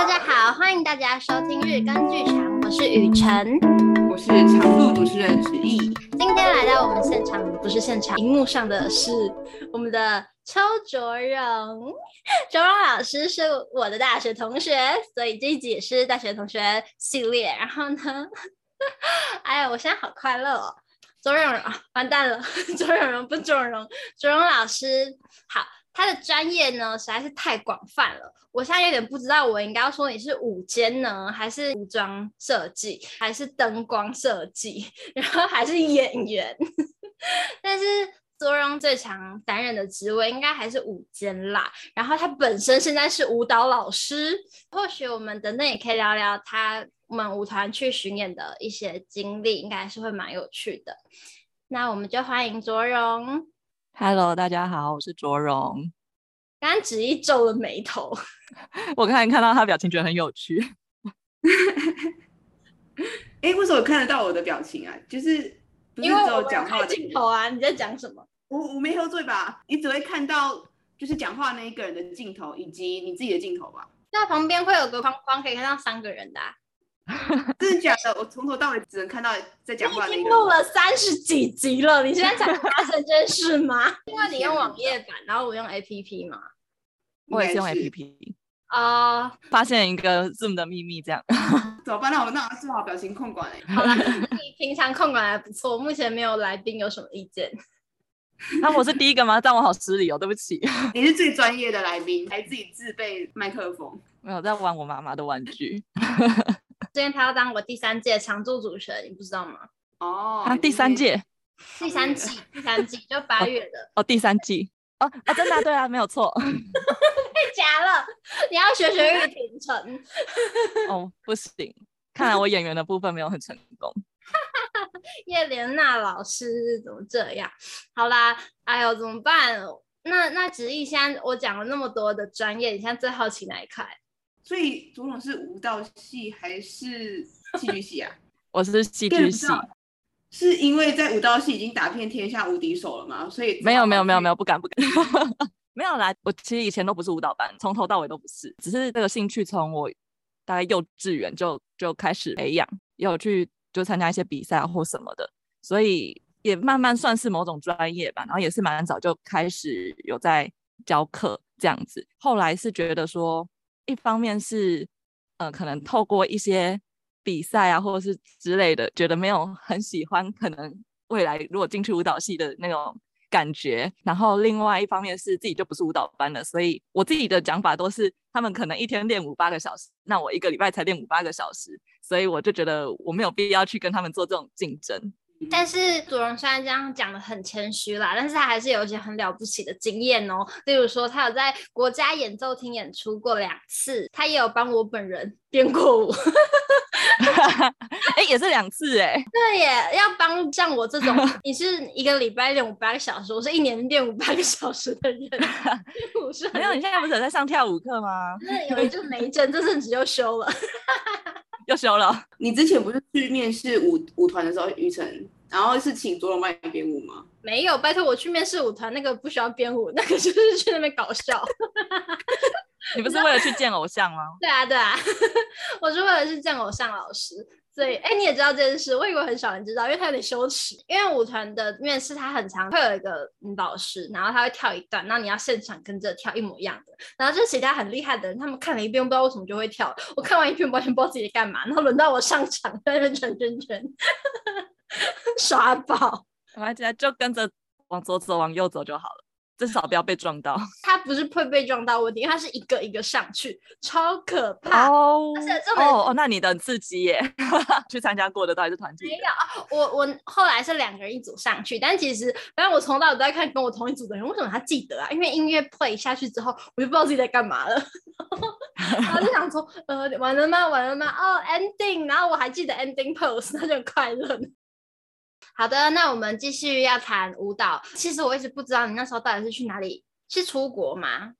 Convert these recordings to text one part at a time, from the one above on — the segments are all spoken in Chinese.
大家好，欢迎大家收听日更剧场，我是雨辰，我是常驻主持人子毅。今天来到我们现场，不是现场，荧幕上的是我们的邱卓荣。卓荣老师是我的大学同学，所以这一集也是大学同学系列。然后呢，哎呀，我现在好快乐哦。卓荣荣，完蛋了，卓荣荣不卓荣，卓荣老师好。他的专业呢实在是太广泛了，我现在有点不知道，我应该要说你是舞间呢，还是服装设计，还是灯光设计，然后还是演员？但是卓荣最强担任的职位应该还是舞间啦。然后他本身现在是舞蹈老师，或许我们等等也可以聊聊他我们舞团去巡演的一些经历，应该还是会蛮有趣的。那我们就欢迎卓荣。Hello，大家好，我是卓荣。刚刚子毅皱了眉头，我刚才看到他表情，觉得很有趣。哎、欸，为什么看得到我的表情啊？就是不是只有讲话的镜头啊？你在讲什么？我我没喝醉吧？你只会看到就是讲话那一个人的镜头，以及你自己的镜头吧？那旁边会有个框框，可以看到三个人的、啊。真的假的？我从头到尾只能看到在讲话那个。已经录了三十几集了，你现在才发生这件事吗？因为你用网页版，然后我用 APP 嘛。我也是用 APP 啊。Uh, 发现一个 Zoom 的秘密，这样。怎么办？那我那做好表情控管哎。好了，你平常控管还不错，目前没有来宾有什么意见。那我是第一个吗？但我好失礼哦，对不起。你是最专业的来宾，还自己自备麦克风。没有在玩我妈妈的玩具。今天他要当我第三届常驻主持人，你不知道吗？哦，他第三届，第三季，第三季就八月的哦，哦，第三季哦啊，真的、啊、对啊，没有错，太假了，你要学学玉婷成。哦，不行，看来我演员的部分没有很成功。叶莲娜老师怎么这样？好啦，哎呦，怎么办？那那子毅，现在我讲了那么多的专业，你现在最好奇哪一块？所以左总是舞蹈系还是戏剧系啊？我是戏剧系，是因为在舞蹈系已经打遍天下无敌手了嘛？所以没有没有没有没有不敢不敢，没有啦。我其实以前都不是舞蹈班，从头到尾都不是，只是这个兴趣从我大概幼稚园就就开始培养，也有去就参加一些比赛或什么的，所以也慢慢算是某种专业吧。然后也是蛮早就开始有在教课这样子，后来是觉得说。一方面是，呃，可能透过一些比赛啊，或者是之类的，觉得没有很喜欢，可能未来如果进去舞蹈系的那种感觉。然后另外一方面是自己就不是舞蹈班的，所以我自己的讲法都是，他们可能一天练五八个小时，那我一个礼拜才练五八个小时，所以我就觉得我没有必要去跟他们做这种竞争。但是祖荣虽然这样讲的很谦虚啦，但是他还是有一些很了不起的经验哦。例如说，他有在国家演奏厅演出过两次，他也有帮我本人 编过舞。哎、欸，也是两次哎。对耶，要帮像我这种，你是一个礼拜练五八个小时，我是一年练五八个小时的人。没有，你现在不是有在上跳舞课吗？那有一阵没一阵，这阵子就休了。又休了。你之前不是去面试舞舞团的时候，雨辰，然后是请卓龙帮你编舞吗？没有，拜托我去面试舞团，那个不需要编舞，那个就是 去那边搞笑。你不是为了去见偶像吗？对啊，对啊，我是为了去见偶像老师。所以，哎，你也知道这件事，我以为很少人知道，因为他有点羞耻。因为舞团的面试，他很常会有一个舞蹈师，然后他会跳一段，然后你要现场跟着跳一模一样的。然后就是其他很厉害的人，他们看了一遍，不知道为什么就会跳。我看完一遍，完全不知道自己在干嘛。然后轮到我上场，在那边转圈圈，耍宝。我还记得，就跟着往左走，往右走就好了。至少不要被撞到。他不是会被撞到问题，因为他是一个一个上去，超可怕。哦，而且这么哦哦，那你的很刺激耶！去参加过的到底是团体？没有啊，我我后来是两个人一组上去，但其实反正我从头到尾都在看跟我同一组的人，为什么他记得啊？因为音乐 play 下去之后，我就不知道自己在干嘛了，然后就想说，呃，完了吗？完了吗？哦，ending，然后我还记得 ending pose，那就很快乐。好的，那我们继续要谈舞蹈。其实我一直不知道你那时候到底是去哪里，是出国吗？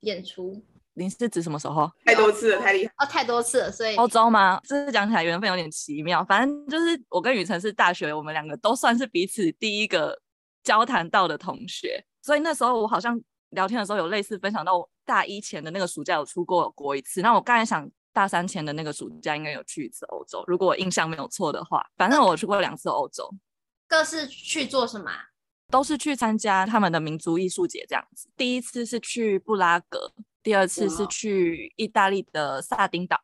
演出？你是指什么时候？太多次了，太厉害哦，太多次了，所以欧洲吗？这是讲起来缘分有点奇妙。反正就是我跟雨辰是大学，我们两个都算是彼此第一个交谈到的同学，所以那时候我好像聊天的时候有类似分享到大一前的那个暑假有出过国一次。那我刚才想，大三前的那个暑假应该有去一次欧洲，如果我印象没有错的话。反正我去过两次欧洲。各是去做什么？都是去参加他们的民族艺术节这样子。第一次是去布拉格，第二次是去意大利的萨丁岛。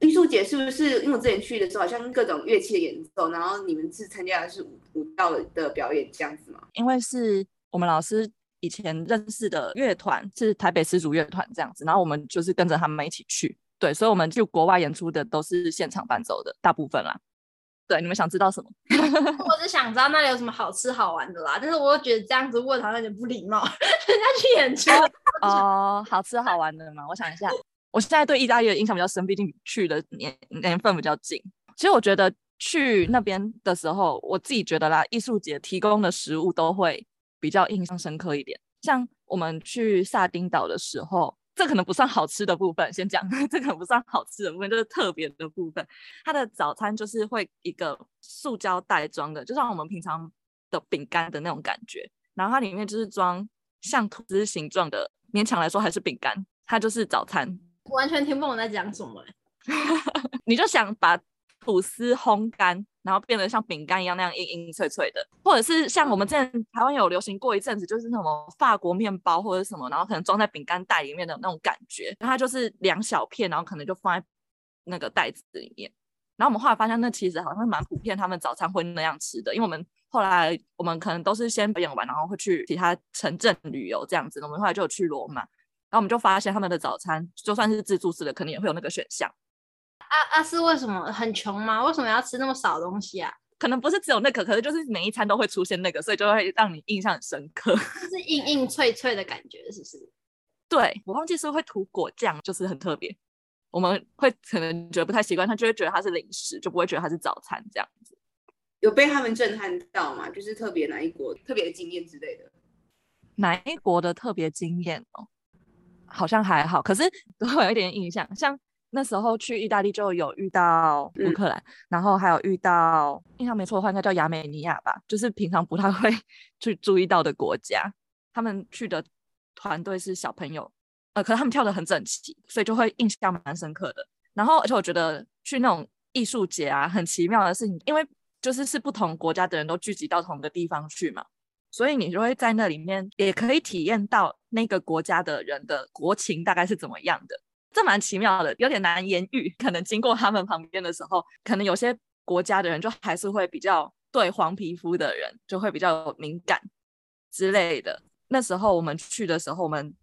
艺术节是不是？因为我之前去的时候，好像各种乐器的演奏，然后你们是参加的是舞舞蹈的表演这样子吗？因为是我们老师以前认识的乐团，是台北丝竹乐团这样子，然后我们就是跟着他们一起去。对，所以我们去国外演出的都是现场伴奏的大部分啦。对，你们想知道什么？我只想知道那里有什么好吃好玩的啦。但是我觉得这样子问好像有点不礼貌，人家去演出哦，好吃好玩的嘛。我想一下。我现在对意大利的印象比较深，毕竟去的年年份比较近。其实我觉得去那边的时候，我自己觉得啦，艺术节提供的食物都会比较印象深刻一点。像我们去萨丁岛的时候，这可能不算好吃的部分，先讲这可能不算好吃的部分，就是特别的部分。它的早餐就是会一个塑胶袋装的，就像我们平常的饼干的那种感觉，然后它里面就是装像吐司形状的，勉强来说还是饼干，它就是早餐。完全听不懂我在讲什么，欸，你就想把吐司烘干，然后变得像饼干一样那样硬硬脆脆的，或者是像我们之前台湾有流行过一阵子，就是那种法国面包或者什么，然后可能装在饼干袋里面的那种感觉，它就是两小片，然后可能就放在那个袋子里面。然后我们后来发现，那其实好像蛮普遍，他们早餐会那样吃的，因为我们后来我们可能都是先表演完，然后会去其他城镇旅游这样子，我们后来就有去罗马。然后我们就发现他们的早餐就算是自助式的，可能也会有那个选项。啊啊，是为什么很穷吗？为什么要吃那么少东西啊？可能不是只有那个，可是就是每一餐都会出现那个，所以就会让你印象很深刻。就是硬硬脆脆的感觉，是不是？对，我忘记是不是会涂果酱，就是很特别。我们会可能觉得不太习惯，他就会觉得它是零食，就不会觉得它是早餐这样子。有被他们震撼到吗？就是特别哪一国特别的经验之类的？哪一国的特别经验哦？好像还好，可是 都会有一点印象。像那时候去意大利就有遇到乌克兰，嗯、然后还有遇到印象没错的话，应该叫亚美尼亚吧，就是平常不太会 去注意到的国家。他们去的团队是小朋友，呃，可是他们跳的很整齐，所以就会印象蛮深刻的。然后而且我觉得去那种艺术节啊，很奇妙的事情，因为就是是不同国家的人都聚集到同一个地方去嘛。所以你就会在那里面，也可以体验到那个国家的人的国情大概是怎么样的，这蛮奇妙的，有点难言喻。可能经过他们旁边的时候，可能有些国家的人就还是会比较对黄皮肤的人就会比较敏感之类的。那时候我们去的时候，我们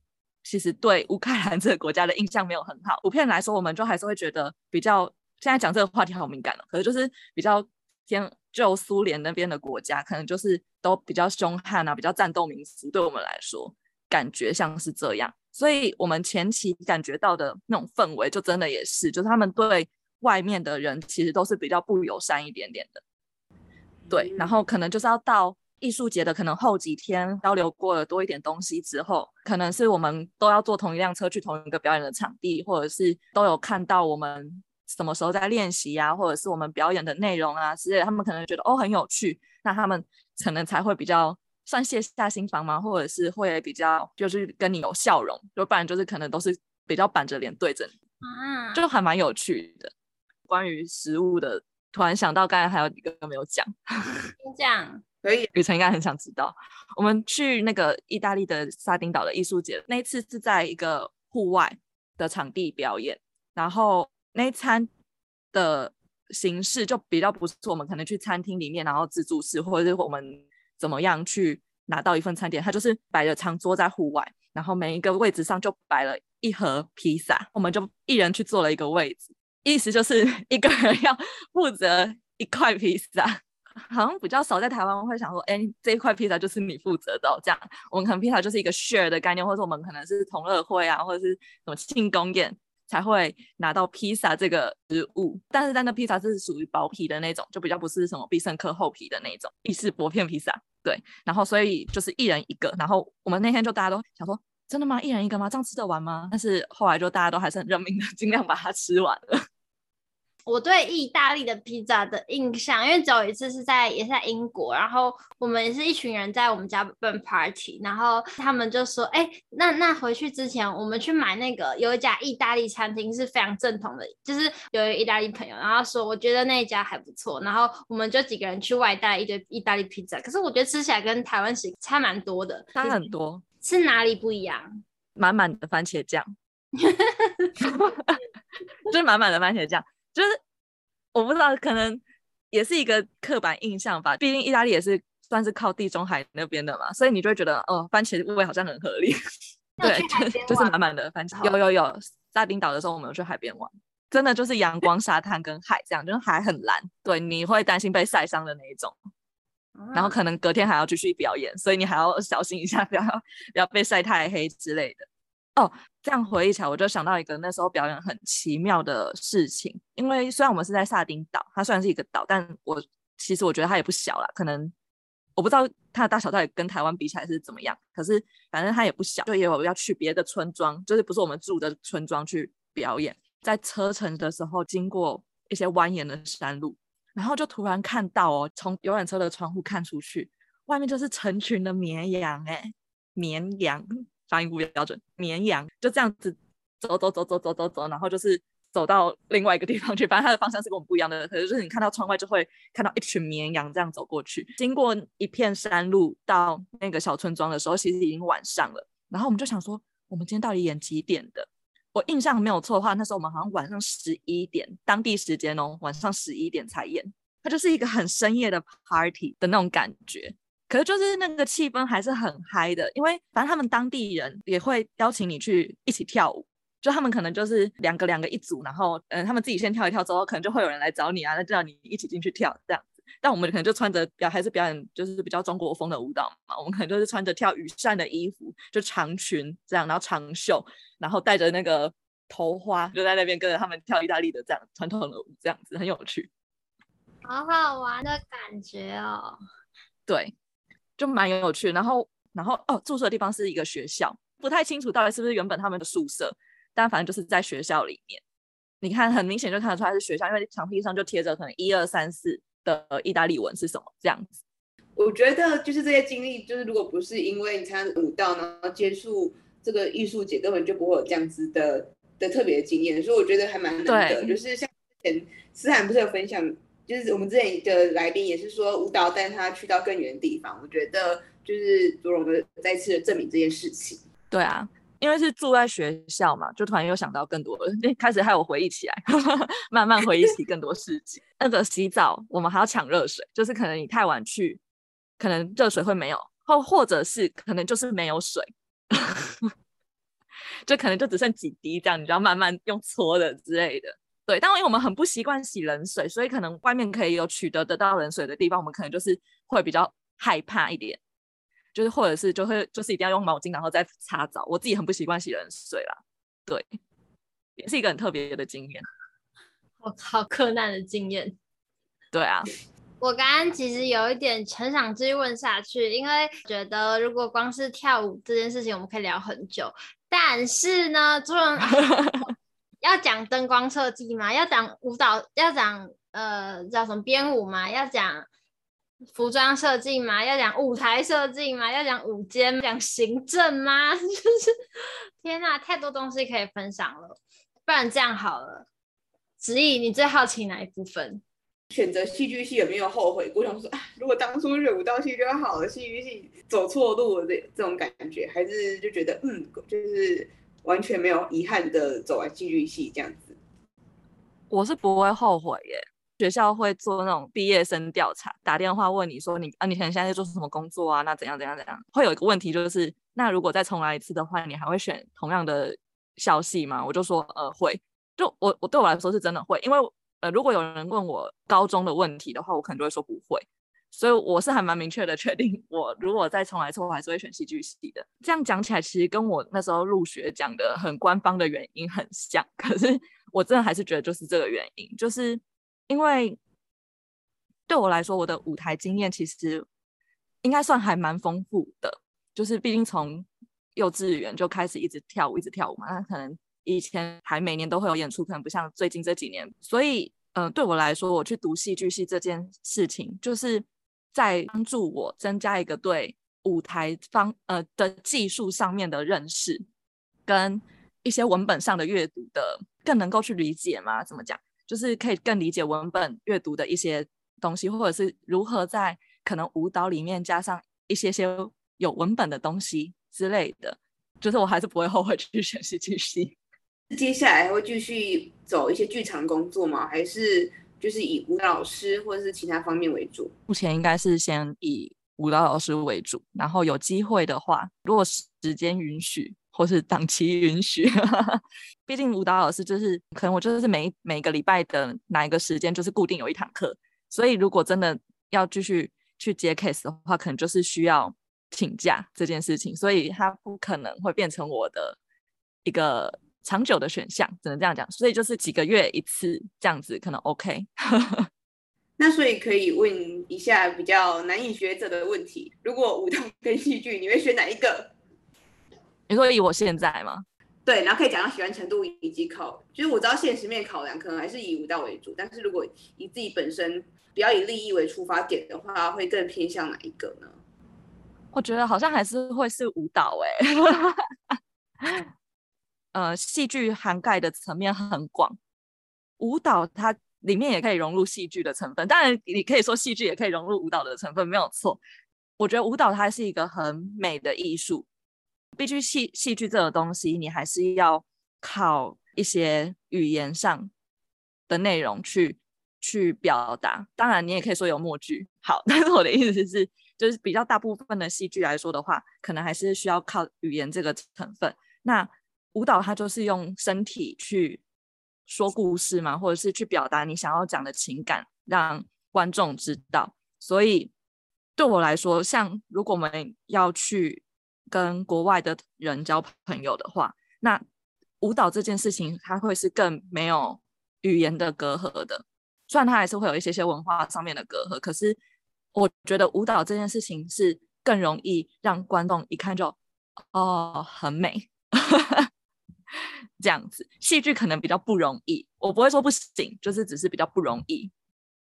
其实对乌克兰这个国家的印象没有很好。普遍来说，我们就还是会觉得比较，现在讲这个话题好敏感了，可是就是比较偏。就苏联那边的国家，可能就是都比较凶悍啊，比较战斗民族。对我们来说，感觉像是这样。所以，我们前期感觉到的那种氛围，就真的也是，就是他们对外面的人其实都是比较不友善一点点的。对，然后可能就是要到艺术节的可能后几天交流过了多一点东西之后，可能是我们都要坐同一辆车去同一个表演的场地，或者是都有看到我们。什么时候在练习呀，或者是我们表演的内容啊之类的，他们可能觉得哦很有趣，那他们可能才会比较算卸下心防吗？或者是会比较就是跟你有笑容，就不然就是可能都是比较板着脸对着你，嗯，就还蛮有趣的。关于食物的，突然想到刚才还有一个没有讲，这样可以，雨辰应该很想知道。我们去那个意大利的萨丁岛的艺术节，那一次是在一个户外的场地表演，然后。那一餐的形式就比较不是我们可能去餐厅里面，然后自助式，或者是我们怎么样去拿到一份餐点，它就是摆着长桌在户外，然后每一个位置上就摆了一盒披萨，我们就一人去坐了一个位置，意思就是一个人要负责一块披萨，好像比较少在台湾会想说，哎，这一块披萨就是你负责的这样，我们可能披萨就是一个 share 的概念，或者我们可能是同乐会啊，或者是什么庆功宴。才会拿到披萨这个食物，但是在那披萨是属于薄皮的那种，就比较不是什么必胜客厚皮的那种意式薄片披萨。对，然后所以就是一人一个，然后我们那天就大家都想说，真的吗？一人一个吗？这样吃得完吗？但是后来就大家都还是很认命的，尽量把它吃完了。我对意大利的披萨的印象，因为只有一次是在也是在英国，然后我们也是一群人在我们家办 party，然后他们就说，哎，那那回去之前我们去买那个有一家意大利餐厅是非常正统的，就是有一个意大利朋友，然后说我觉得那一家还不错，然后我们就几个人去外带一堆意大利披萨，可是我觉得吃起来跟台湾食差蛮多的，差很多，是哪里不一样？满满的番茄酱，就是满满的番茄酱。就是我不知道，可能也是一个刻板印象吧。毕竟意大利也是算是靠地中海那边的嘛，所以你就会觉得哦，番茄味好像很合理。对，就是满满的番茄。有有有，沙丁岛的时候我们有去海边玩，真的就是阳光、沙滩跟海这样，就是海很蓝。对，你会担心被晒伤的那一种，然后可能隔天还要继续表演，所以你还要小心一下，不要不要被晒太黑之类的。哦。这样回忆起来，我就想到一个那时候表演很奇妙的事情。因为虽然我们是在萨丁岛，它虽然是一个岛，但我其实我觉得它也不小啦。可能我不知道它的大小到底跟台湾比起来是怎么样，可是反正它也不小。就也有要去别的村庄，就是不是我们住的村庄去表演。在车程的时候，经过一些蜿蜒的山路，然后就突然看到哦，从游览车的窗户看出去，外面就是成群的绵羊，哎，绵羊。发音不标准，绵羊就这样子走走走走走走走，然后就是走到另外一个地方去。反正它的方向是跟我们不一样的，可是就是你看到窗外就会看到一群绵羊这样走过去。经过一片山路到那个小村庄的时候，其实已经晚上了。然后我们就想说，我们今天到底演几点的？我印象没有错的话，那时候我们好像晚上十一点，当地时间哦，晚上十一点才演。它就是一个很深夜的 party 的那种感觉。可是就是那个气氛还是很嗨的，因为反正他们当地人也会邀请你去一起跳舞，就他们可能就是两个两个一组，然后嗯，他们自己先跳一跳之后，可能就会有人来找你啊，那就让你一起进去跳这样子。但我们可能就穿着表还是表演就是比较中国风的舞蹈嘛，我们可能就是穿着跳羽扇的衣服，就长裙这样，然后长袖，然后带着那个头花，就在那边跟着他们跳意大利的这样传统的舞，这样子很有趣，好好玩的感觉哦。对。就蛮有趣，然后，然后哦，住宿的地方是一个学校，不太清楚到底是不是原本他们的宿舍，但反正就是在学校里面。你看，很明显就看得出来是学校，因为墙壁上就贴着可能一二三四的意大利文是什么这样子。我觉得就是这些经历，就是如果不是因为你参加舞蹈，然后接触这个艺术节，根本就不会有这样子的的特别的经验，所以我觉得还蛮难得。就是像之前思涵不是有分享。就是我们之前的来宾也是说舞蹈带他去到更远的地方，我觉得就是卓荣的再次的证明这件事情。对啊，因为是住在学校嘛，就突然又想到更多了，开始害我回忆起来，慢慢回忆起更多事情。那个洗澡我们还要抢热水，就是可能你太晚去，可能热水会没有，或或者是可能就是没有水，就可能就只剩几滴这样，你就要慢慢用搓的之类的。对，但因为我们很不习惯洗冷水，所以可能外面可以有取得得到冷水的地方，我们可能就是会比较害怕一点，就是或者是就会就是一定要用毛巾然后再擦澡。我自己很不习惯洗冷水啦，对，也是一个很特别的经验。我靠，克难的经验。对啊，我刚刚其实有一点很想继续问下去，因为觉得如果光是跳舞这件事情，我们可以聊很久，但是呢，做。要讲灯光设计吗？要讲舞蹈？要讲呃叫什么编舞吗？要讲服装设计吗？要讲舞台设计吗？要讲舞监？讲行政吗？就是天哪，太多东西可以分享了。不然这样好了，子怡，你最好奇哪一部分？选择戏剧系有没有后悔过？想说，如果当初选舞蹈系就好了，戏剧系走错路了这这种感觉，还是就觉得嗯，就是。完全没有遗憾的走完戏剧系这样子，我是不会后悔耶。学校会做那种毕业生调查，打电话问你说你啊，你可能现在在做什么工作啊？那怎样怎样怎样？会有一个问题就是，那如果再重来一次的话，你还会选同样的校系吗？我就说呃会，就我我对我来说是真的会，因为呃如果有人问我高中的问题的话，我可能就会说不会。所以我是还蛮明确的确定，我如果再重来一次，我还是会选戏剧系的。这样讲起来，其实跟我那时候入学讲的很官方的原因很像。可是我真的还是觉得就是这个原因，就是因为对我来说，我的舞台经验其实应该算还蛮丰富的。就是毕竟从幼稚园就开始一直跳舞，一直跳舞嘛。那可能以前还每年都会有演出，可能不像最近这几年。所以嗯、对我来说，我去读戏剧系这件事情，就是在帮助我增加一个对舞台方呃的技术上面的认识，跟一些文本上的阅读的更能够去理解嘛？怎么讲？就是可以更理解文本阅读的一些东西，或者是如何在可能舞蹈里面加上一些些有文本的东西之类的。就是我还是不会后悔去选戏剧系。接下来会继续走一些剧场工作吗？还是就是以舞蹈老师或者是其他方面为主？目前应该是先以舞蹈老师为主，然后有机会的话，如果时间允许或是档期允许，毕竟舞蹈老师就是可能我就是每每个礼拜的哪一个时间就是固定有一堂课，所以如果真的要继续去接 case 的话，可能就是需要请假这件事情，所以它不可能会变成我的一个。长久的选项只能这样讲，所以就是几个月一次这样子可能 OK。那所以可以问一下比较难以抉择的问题：如果舞蹈跟戏剧，你会选哪一个？你说以我现在吗？对，然后可以讲到喜欢程度以及考，就是我知道现实面考量可能还是以舞蹈为主，但是如果以自己本身比较以利益为出发点的话，会更偏向哪一个呢？我觉得好像还是会是舞蹈哎、欸。呃，戏剧涵盖的层面很广，舞蹈它里面也可以融入戏剧的成分。当然，你可以说戏剧也可以融入舞蹈的成分，没有错。我觉得舞蹈它是一个很美的艺术，必须戏戏剧这个东西，你还是要靠一些语言上的内容去去表达。当然，你也可以说有默剧，好，但是我的意思是，就是比较大部分的戏剧来说的话，可能还是需要靠语言这个成分。那舞蹈它就是用身体去说故事嘛，或者是去表达你想要讲的情感，让观众知道。所以对我来说，像如果我们要去跟国外的人交朋友的话，那舞蹈这件事情它会是更没有语言的隔阂的。虽然它还是会有一些些文化上面的隔阂，可是我觉得舞蹈这件事情是更容易让观众一看就哦，很美。这样子，戏剧可能比较不容易，我不会说不行，就是只是比较不容易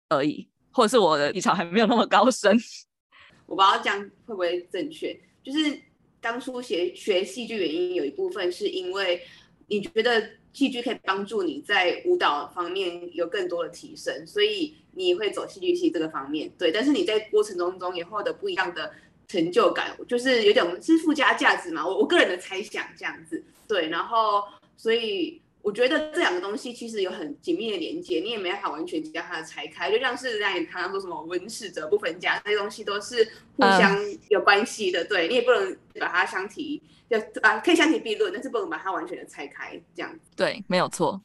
而已，或者是我的技巧还没有那么高深。我不知道这样会不会正确。就是当初学学戏剧原因有一部分是因为你觉得戏剧可以帮助你在舞蹈方面有更多的提升，所以你会走戏剧系这个方面。对，但是你在过程中中也获得不一样的成就感，就是有点是附加价值嘛。我我个人的猜想这样子，对，然后。所以我觉得这两个东西其实有很紧密的连接，你也没办法完全将它拆开，就像是让你常常说什么文史哲不分家，这些东西都是互相有关系的。对，你也不能把它相提，就啊可以相提并论，但是不能把它完全的拆开，这样子。对，没有错，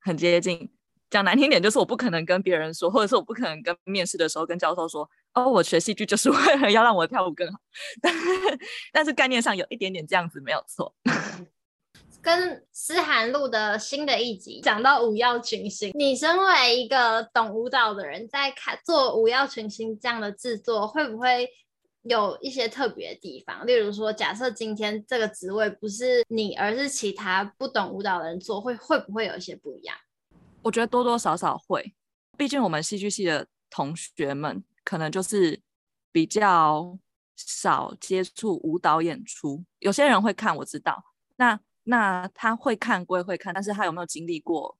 很接近。讲难听点，就是我不可能跟别人说，或者是我不可能跟面试的时候跟教授说，哦，我学戏剧就是为了要让我跳舞更好。但是，但是概念上有一点点这样子，没有错。跟思涵录的新的一集讲到舞耀群星，你身为一个懂舞蹈的人，在看做舞耀群星这样的制作，会不会有一些特别的地方？例如说，假设今天这个职位不是你，而是其他不懂舞蹈的人做，会会不会有一些不一样？我觉得多多少少会，毕竟我们戏剧系的同学们可能就是比较少接触舞蹈演出，有些人会看，我知道，那。那他会看归会看，但是他有没有经历过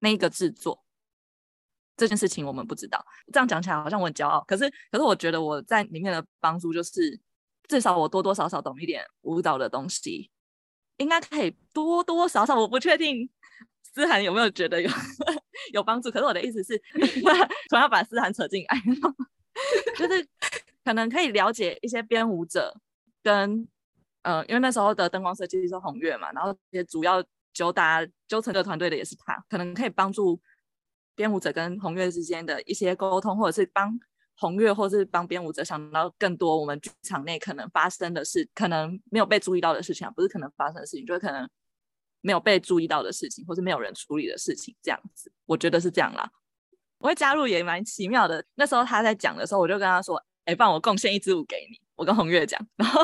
那个制作这件事情，我们不知道。这样讲起来好像我很骄傲，可是可是我觉得我在里面的帮助就是，至少我多多少少懂一点舞蹈的东西，应该可以多多少少。我不确定思涵有没有觉得有 有帮助，可是我的意思是，突然要把思涵扯进来，就是可能可以了解一些编舞者跟。呃，因为那时候的灯光设计是红月嘛，然后也主要九打九成的团队的也是他，可能可以帮助编舞者跟红月之间的一些沟通，或者是帮红月，或是帮编舞者想到更多我们剧场内可能发生的事，可能没有被注意到的事情啊，不是可能发生的事情，就是可能没有被注意到的事情，或是没有人处理的事情，这样子，我觉得是这样啦。我会加入也蛮奇妙的。那时候他在讲的时候，我就跟他说：“哎，帮我贡献一支舞给你。”我跟红月讲，然后。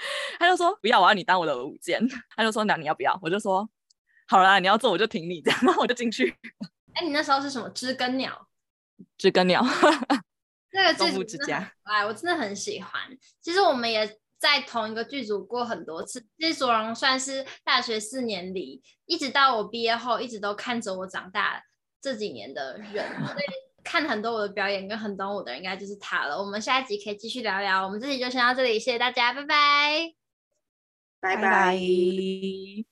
他就说不要，我要你当我的舞监。他就说那你要不要？我就说好啦，你要做我就挺你这样。然后我就进去，哎，你那时候是什么？知更鸟？知更鸟。那个动物之家，哎，我真的很喜欢。其实我们也在同一个剧组过很多次。其实卓荣算是大学四年里，一直到我毕业后，一直都看着我长大这几年的人。所以看很多我的表演跟很懂我的人，应该就是他了。我们下一集可以继续聊聊。我们这集就先到这里，谢谢大家，拜拜，拜拜。